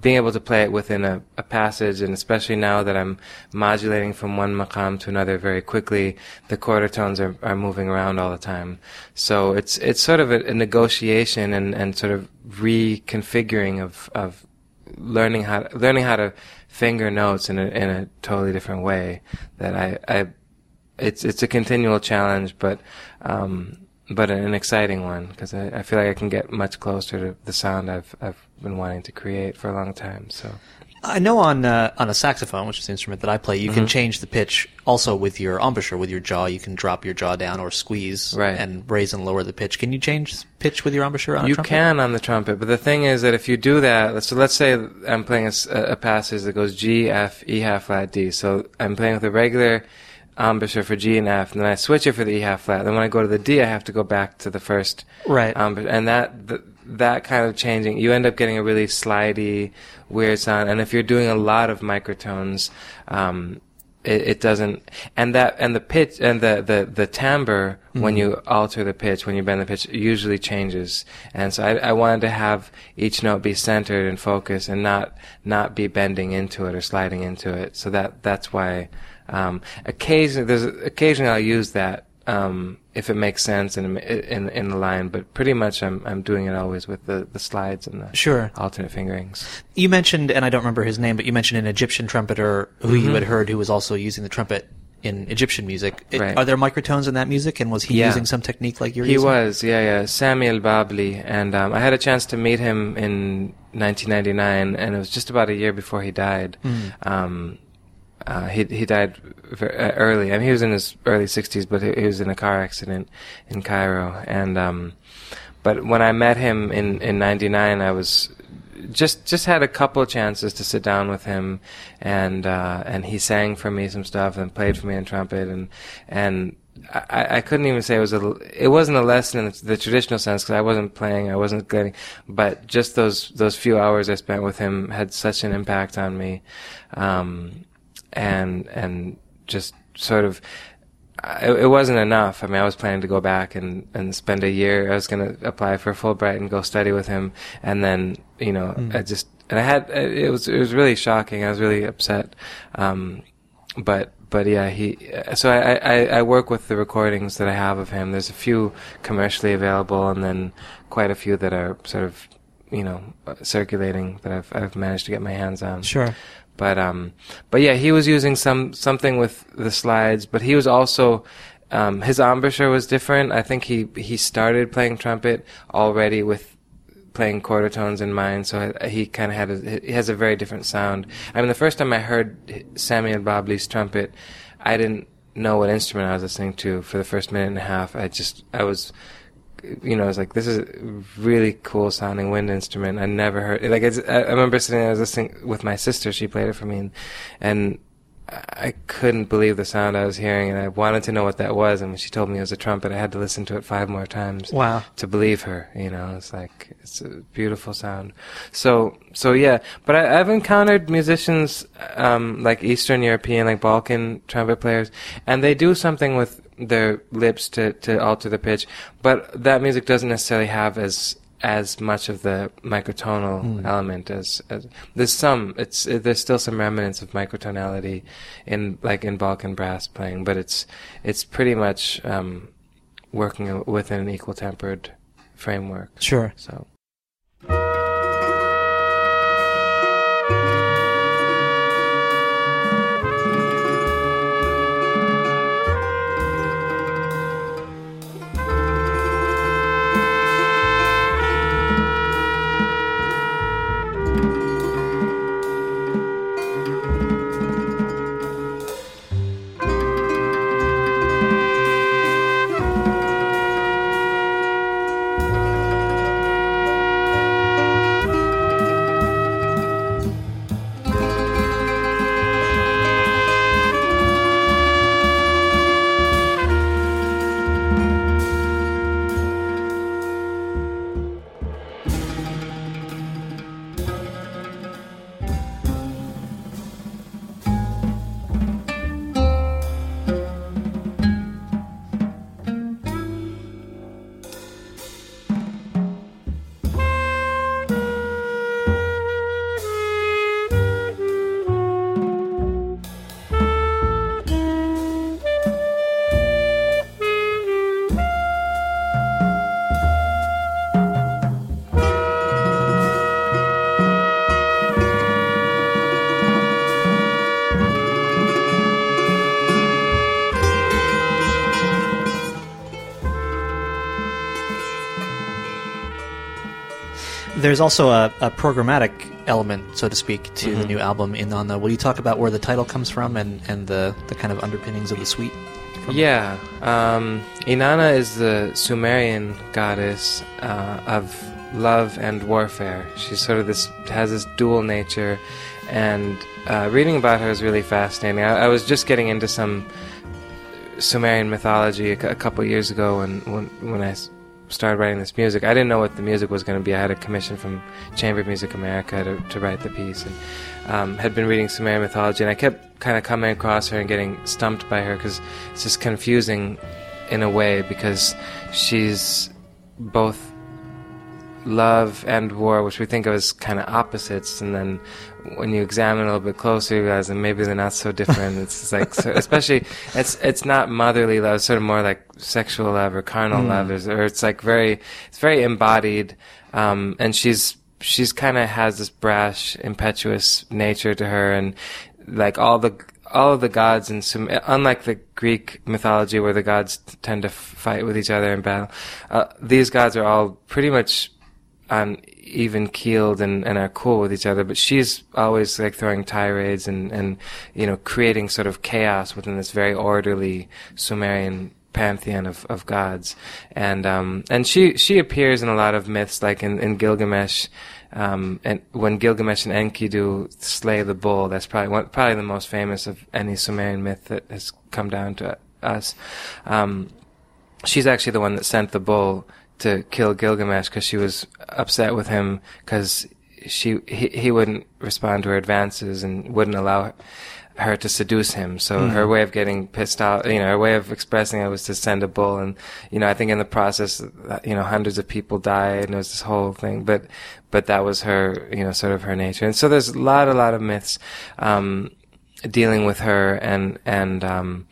being able to play it within a, a passage, and especially now that I'm modulating from one maqam to another very quickly, the quarter tones are, are moving around all the time. So it's it's sort of a, a negotiation and, and sort of reconfiguring of of learning how learning how to finger notes in a in a totally different way. That I I it's it's a continual challenge, but um, but an exciting one because I, I feel like I can get much closer to the sound I've I've been wanting to create for a long time. So I know on uh, on a saxophone, which is the instrument that I play, you Mm-hmm. can change the pitch also with your embouchure, with your jaw. You can drop your jaw down or squeeze Right. and raise and lower the pitch. Can you change pitch with your embouchure on a you can on the trumpet, but the thing is that if you do that, so let's say I'm playing a passage that goes G F E half flat D. So I'm playing with a regular embouchure for G and F, and then I switch it for the E half flat. Then when I go to the D, I have to go back to the first Right. embouchure, and that th- that kind of changing, you end up getting a really slidey, weird sound. And if you're doing a lot of microtones, um, it, it doesn't and that and the pitch and the the the timbre when you alter the pitch when you bend the pitch usually changes and so I, I wanted to have each note be centered and focused and not not be bending into it or sliding into it so that that's why um, occasionally there's occasionally I'll use that um, if it makes sense in in in the line but pretty much I'm I'm doing it always with the the slides and the Sure. alternate fingerings You mentioned, and I don't remember his name, but you mentioned an Egyptian trumpeter who Mm-hmm. you had heard who was also using the trumpet in Egyptian music. It- Right. Are there microtones in that music, and was he Yeah. using some technique like you're He using? was, yeah, yeah. Sami El Babli, and um, I had a chance to meet him in 1999, and it was just about a year before he died. Um, uh, he he died uh, early. I mean, he was in his early 60s, but he, he was in a car accident in Cairo. And um, but when I met him in in '99, I was just just had a couple chances to sit down with him, and uh, and he sang for me some stuff and played for me on trumpet, and and I, I couldn't even say it was a it wasn't a lesson in the, the traditional sense because I wasn't playing, I wasn't getting, but just those those few hours I spent with him had such an impact on me, um, and and just sort of it, it wasn't enough. I mean, I was planning to go back and, and spend a year. I was going to apply for a Fulbright and go study with him, and then you know, I just and I had it was it was really shocking. I was really upset, um, but but yeah, he. So I, I I work with the recordings that I have of him. There's a few commercially available, and then quite a few that are sort of you know circulating that I've I've managed to get my hands on. Sure. But um, but yeah, he was using some something with the slides, but he was also um, his embouchure was different. I think he he started playing trumpet already with playing quarter tones in mind, so he kind of had a, he has a very different sound. I mean, the first time I heard Sami El Babli's trumpet, I didn't know what instrument I was listening to for the first minute and a half. I just I was you know, I was like, this is a really cool sounding wind instrument. I never heard it. like it's, I remember sitting there, I was listening with my sister. She played it for me, and, and I couldn't believe the sound I was hearing, and I wanted to know what that was. And when she told me it was a trumpet, I had to listen to it five more times Wow. to believe her. You know, it's like it's a beautiful sound. So so yeah, but I, I've encountered musicians um, like Eastern European, like Balkan trumpet players, and they do something with their lips to, to alter the pitch, but that music doesn't necessarily have as as much of the microtonal Hmm. element as, as there's some it's there's still some remnants of microtonality in like in Balkan brass playing, but it's it's pretty much um, working within an equal tempered framework. Sure. So. There's also a, a programmatic element, so to speak, to Mm-hmm. the new album. In on the, will you talk about where the title comes from and, and the, the kind of underpinnings of the suite? Yeah, um, Inanna is the Sumerian goddess uh, of love and warfare. She's sort of this has this dual nature, and uh, reading about her is really fascinating. I, I was just getting into some Sumerian mythology a, a couple years ago when when when I started writing this music. I didn't know what the music was going to be. I had a commission from Chamber Music America to, to write the piece, and um, had been reading Sumerian mythology, and I kept kind of coming across her and getting stumped by her because it's just confusing in a way because she's both love and war, which we think of as kind of opposites, and then when you examine a little bit closer, you realize that maybe they're not so different. it's like, so, especially, it's it's not motherly love, it's sort of more like sexual love or carnal love, or, or it's like very, it's very embodied, um, and she's she's kind of has this brash, impetuous nature to her, and like all the all of the gods in some unlike the Greek mythology where the gods tend to fight with each other in battle, uh, these gods are all pretty much on even keeled and, and are cool with each other. But she's always like throwing tirades and, and you know creating sort of chaos within this very orderly Sumerian pantheon of, of gods. And um, and she she appears in a lot of myths, like in, in Gilgamesh. Um, and when Gilgamesh and Enkidu slay the bull, that's probably one, probably the most famous of any Sumerian myth that has come down to us. Um, she's actually the one that sent the bull to kill Gilgamesh because she was upset with him because she he, he wouldn't respond to her advances and wouldn't allow her to seduce him. So her way of getting pissed out, you know, her way of expressing it was to send a bull. And, you know, I think in the process, you know, hundreds of people died and it was this whole thing. But, but that was her, you know, sort of her nature. And so there's a lot, a lot of myths, um, dealing with her and, and, um,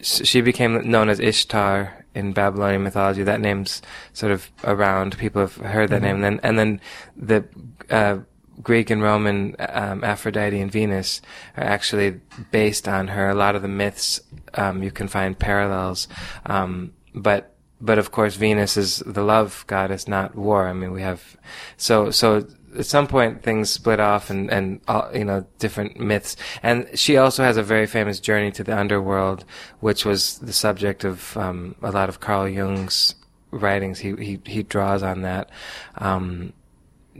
she became known as Ishtar in Babylonian mythology. That name's sort of around. People have heard that name. And then, and then the, uh, Greek and Roman um, Aphrodite and Venus are actually based on her. A lot of the myths um, you can find parallels, um, but but of course Venus is the love goddess, not war. I mean we have so so at some point things split off and and all, you know different myths. And she also has a very famous journey to the underworld, which was the subject of um, a lot of Carl Jung's writings. He he he draws on that. Um,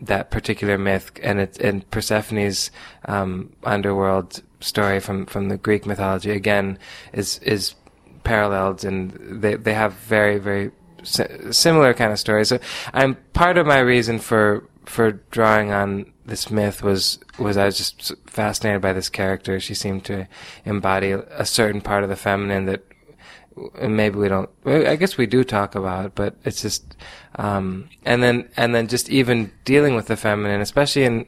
that particular myth and it and Persephone's um, underworld story from from the Greek mythology again is is paralleled and they they have very very si- similar kind of stories. So I'm part of my reason for for drawing on this myth was was I was just fascinated by this character. She seemed to embody a certain part of the feminine that maybe we don't. I guess we do talk about, but it's just, um, and then and then just even dealing with the feminine, especially in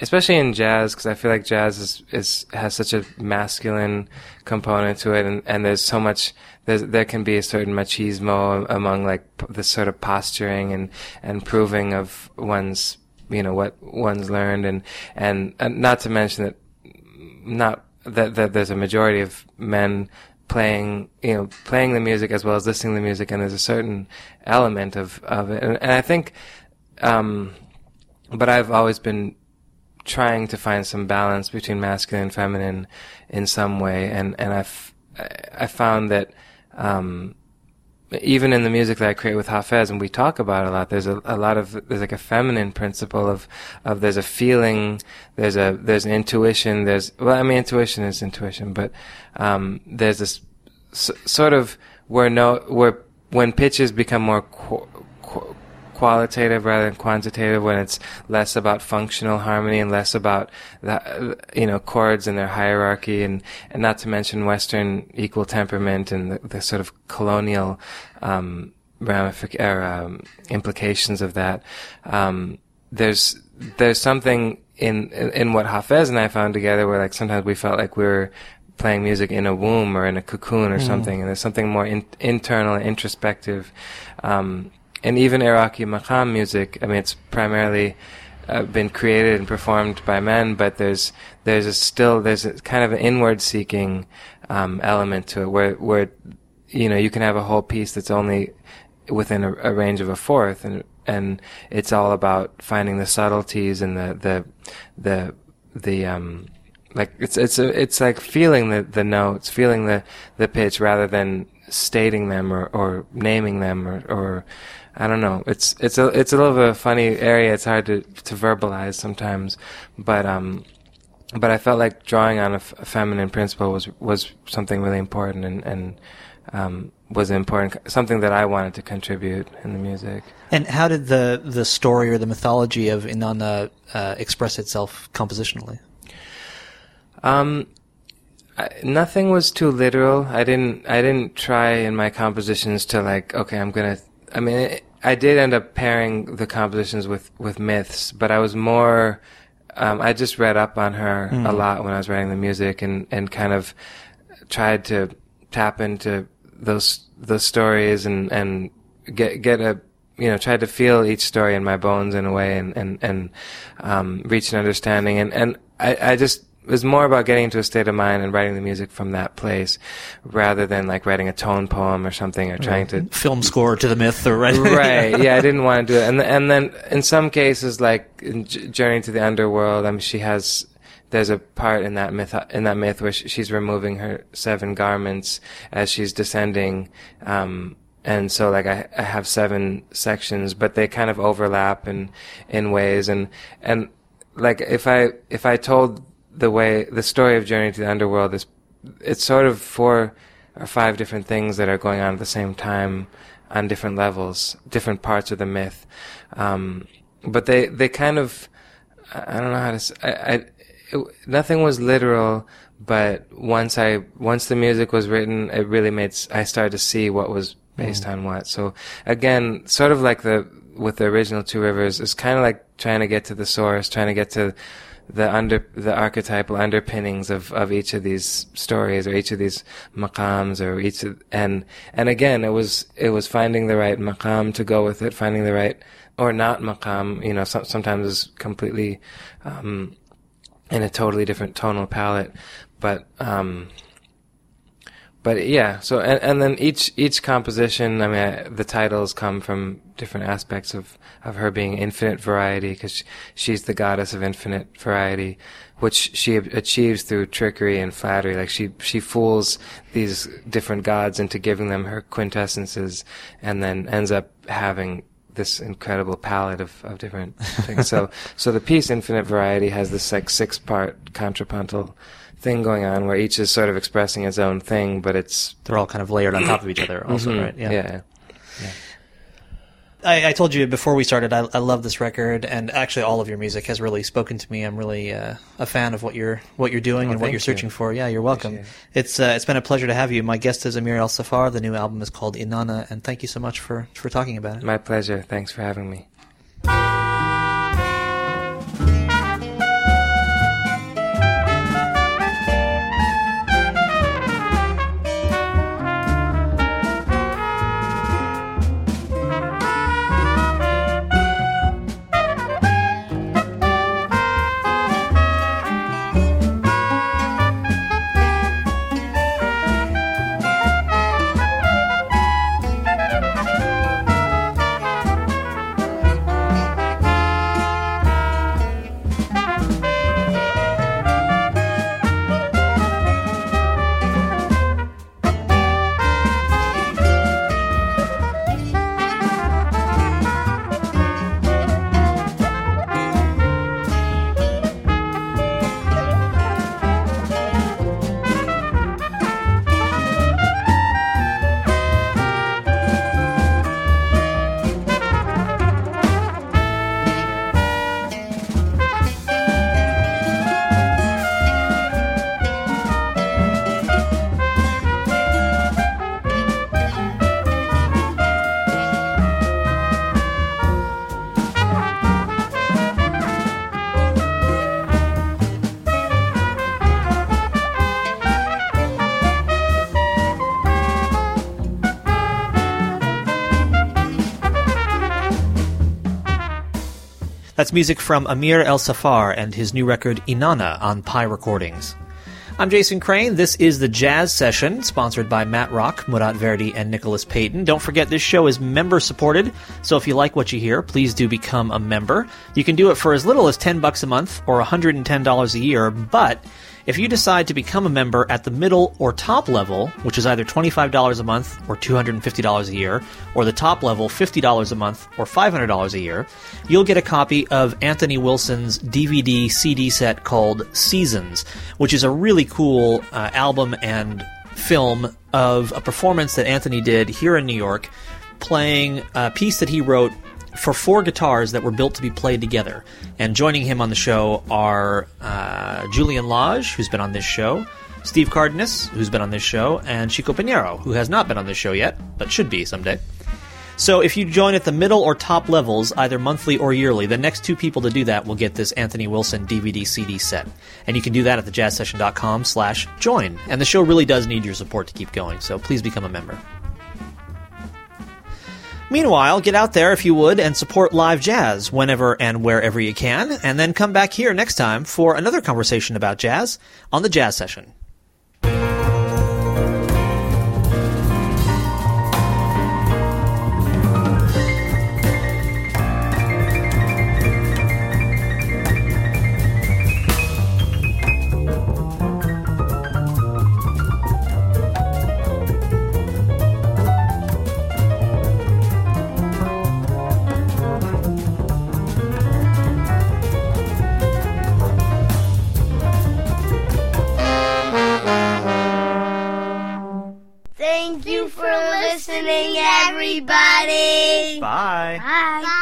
especially in jazz, because I feel like jazz is, is has such a masculine component to it, and, and there's so much. There's, there can be a certain machismo among like this sort of posturing and and proving of one's you know what one's learned, and and, and not to mention that not that, that there's a majority of men playing, you know, playing the music as well as listening to the music, and there's a certain element of of it, and, and I think, um, but I've always been trying to find some balance between masculine and feminine in some way, and and I've I found that. Um, even in the music that I create with Hafez, and we talk about a lot, there's a, a lot of there's like a feminine principle of of there's a feeling, there's a there's an intuition, there's well, I mean intuition is intuition, but um, there's this s- sort of where no where when pitches become more qu- qualitative rather than quantitative when it's less about functional harmony and less about the, you know chords and their hierarchy and and not to mention western equal temperament and the, the sort of colonial um, ramific or, um, implications of that um, there's there's something in, in in what Hafez and I found together where like sometimes we felt like we were playing music in a womb or in a cocoon or mm. something and there's something more in, internal and introspective um, and even Iraqi maqam music, I mean, it's primarily uh, been created and performed by men, but there's there's a still there's a kind of an inward seeking um, element to it, where where you know you can have a whole piece that's only within a, a, range of a fourth, and and it's all about finding the subtleties and the the the the um like it's it's a, it's like feeling the the notes, feeling the the pitch rather than stating them or, or naming them or, or I don't know. It's it's a it's a little bit of a funny area. It's hard to to verbalize sometimes, but um, but I felt like drawing on a, f- a feminine principle was was something really important and and um, was important something that I wanted to contribute in the music. And how did the the story or the mythology of Inanna uh, express itself compositionally? Um, I, nothing was too literal. I didn't I didn't try in my compositions to like okay I'm gonna. I mean. It, I did end up pairing the compositions with, with myths, but I was more, um, I just read up on her mm. a lot when I was writing the music and, and kind of tried to tap into those, those stories and, and get, get a, you know, tried to feel each story in my bones in a way and, and, and, um, reach an understanding. And, and I, I just, it was more about getting into a state of mind and writing the music from that place rather than like writing a tone poem or something or trying to film score to the myth or right right. Yeah I didn't want to do it and and then in some cases like in Journey to the Underworld I mean she has there's a part in that myth in that myth where she's removing her seven garments as she's descending um, and so like I, I have seven sections but they kind of overlap in in ways. And and like if I if I told the way the story of Journey to the Underworld is it's sort of four or five different things that are going on at the same time on different levels, different parts of the myth. Um, but they they kind of I don't know how to say, I, I it, nothing was literal, but once I once the music was written, it really made I started to see what was based mm. on what. So again, sort of like the with the original Two Rivers, it's kind of like trying to get to the source, trying to get to the under the archetypal underpinnings of, of each of these stories or each of these maqams or each of, and and again it was it was finding the right maqam to go with it finding the right or not maqam you know so, sometimes is completely um, in a totally different tonal palette. But um, but yeah, so and, and then each each composition, I mean, I, the titles come from different aspects of of her being infinite variety because she's the goddess of infinite variety, which she achieves through trickery and flattery. Like she she fools these different gods into giving them her quintessences, and then ends up having this incredible palette of, of different things. so so the piece Infinite Variety has this like six part contrapuntal thing going on where each is sort of expressing its own thing, but it's they're all kind of layered on top of each other. Also, mm-hmm. right? Yeah. yeah. yeah. I, I told you before we started, I, I love this record, and actually, all of your music has really spoken to me. I'm really uh, a fan of what you're what you're doing Oh, and what you're searching you. for. Yeah, you're welcome. Appreciate It's uh, it's been a pleasure to have you. My guest is Amir ElSaffar. The new album is called Inana, and thank you so much for for talking about it. My pleasure. Thanks for having me. That's music from Amir ElSaffar and his new record Inana on Pi Recordings. I'm Jason Crane. This is the Jazz Session, sponsored by Matt Rock, Murat Verdi, and Nicholas Payton. Don't forget this show is member supported, so if you like what you hear, please do become a member. You can do it for as little as 10 bucks a month or $110 a year, but if you decide to become a member at the middle or top level, which is either $25 a month or $250 a year, or the top level $50 a month or $500 a year, you'll get a copy of Anthony Wilson's DVD CD set called Seasons, which is a really cool uh, album and film of a performance that Anthony did here in New York, playing a piece that he wrote for four guitars that were built to be played together. And joining him on the show are uh, Julian Lage, who's been on this show, Steve Cardenas, who's been on this show, and Chico Pinheiro, who has not been on this show yet, but should be someday. So if you join at the middle or top levels, either monthly or yearly, the next two people to do that will get this Anthony Wilson DVD CD set. And you can do that at thejazzsession.com slash join. And the show really does need your support to keep going, so please become a member. Meanwhile, get out there if you would and support live jazz whenever and wherever you can, and then come back here next time for another conversation about jazz on the Jazz Session. Bye. Bye. Bye.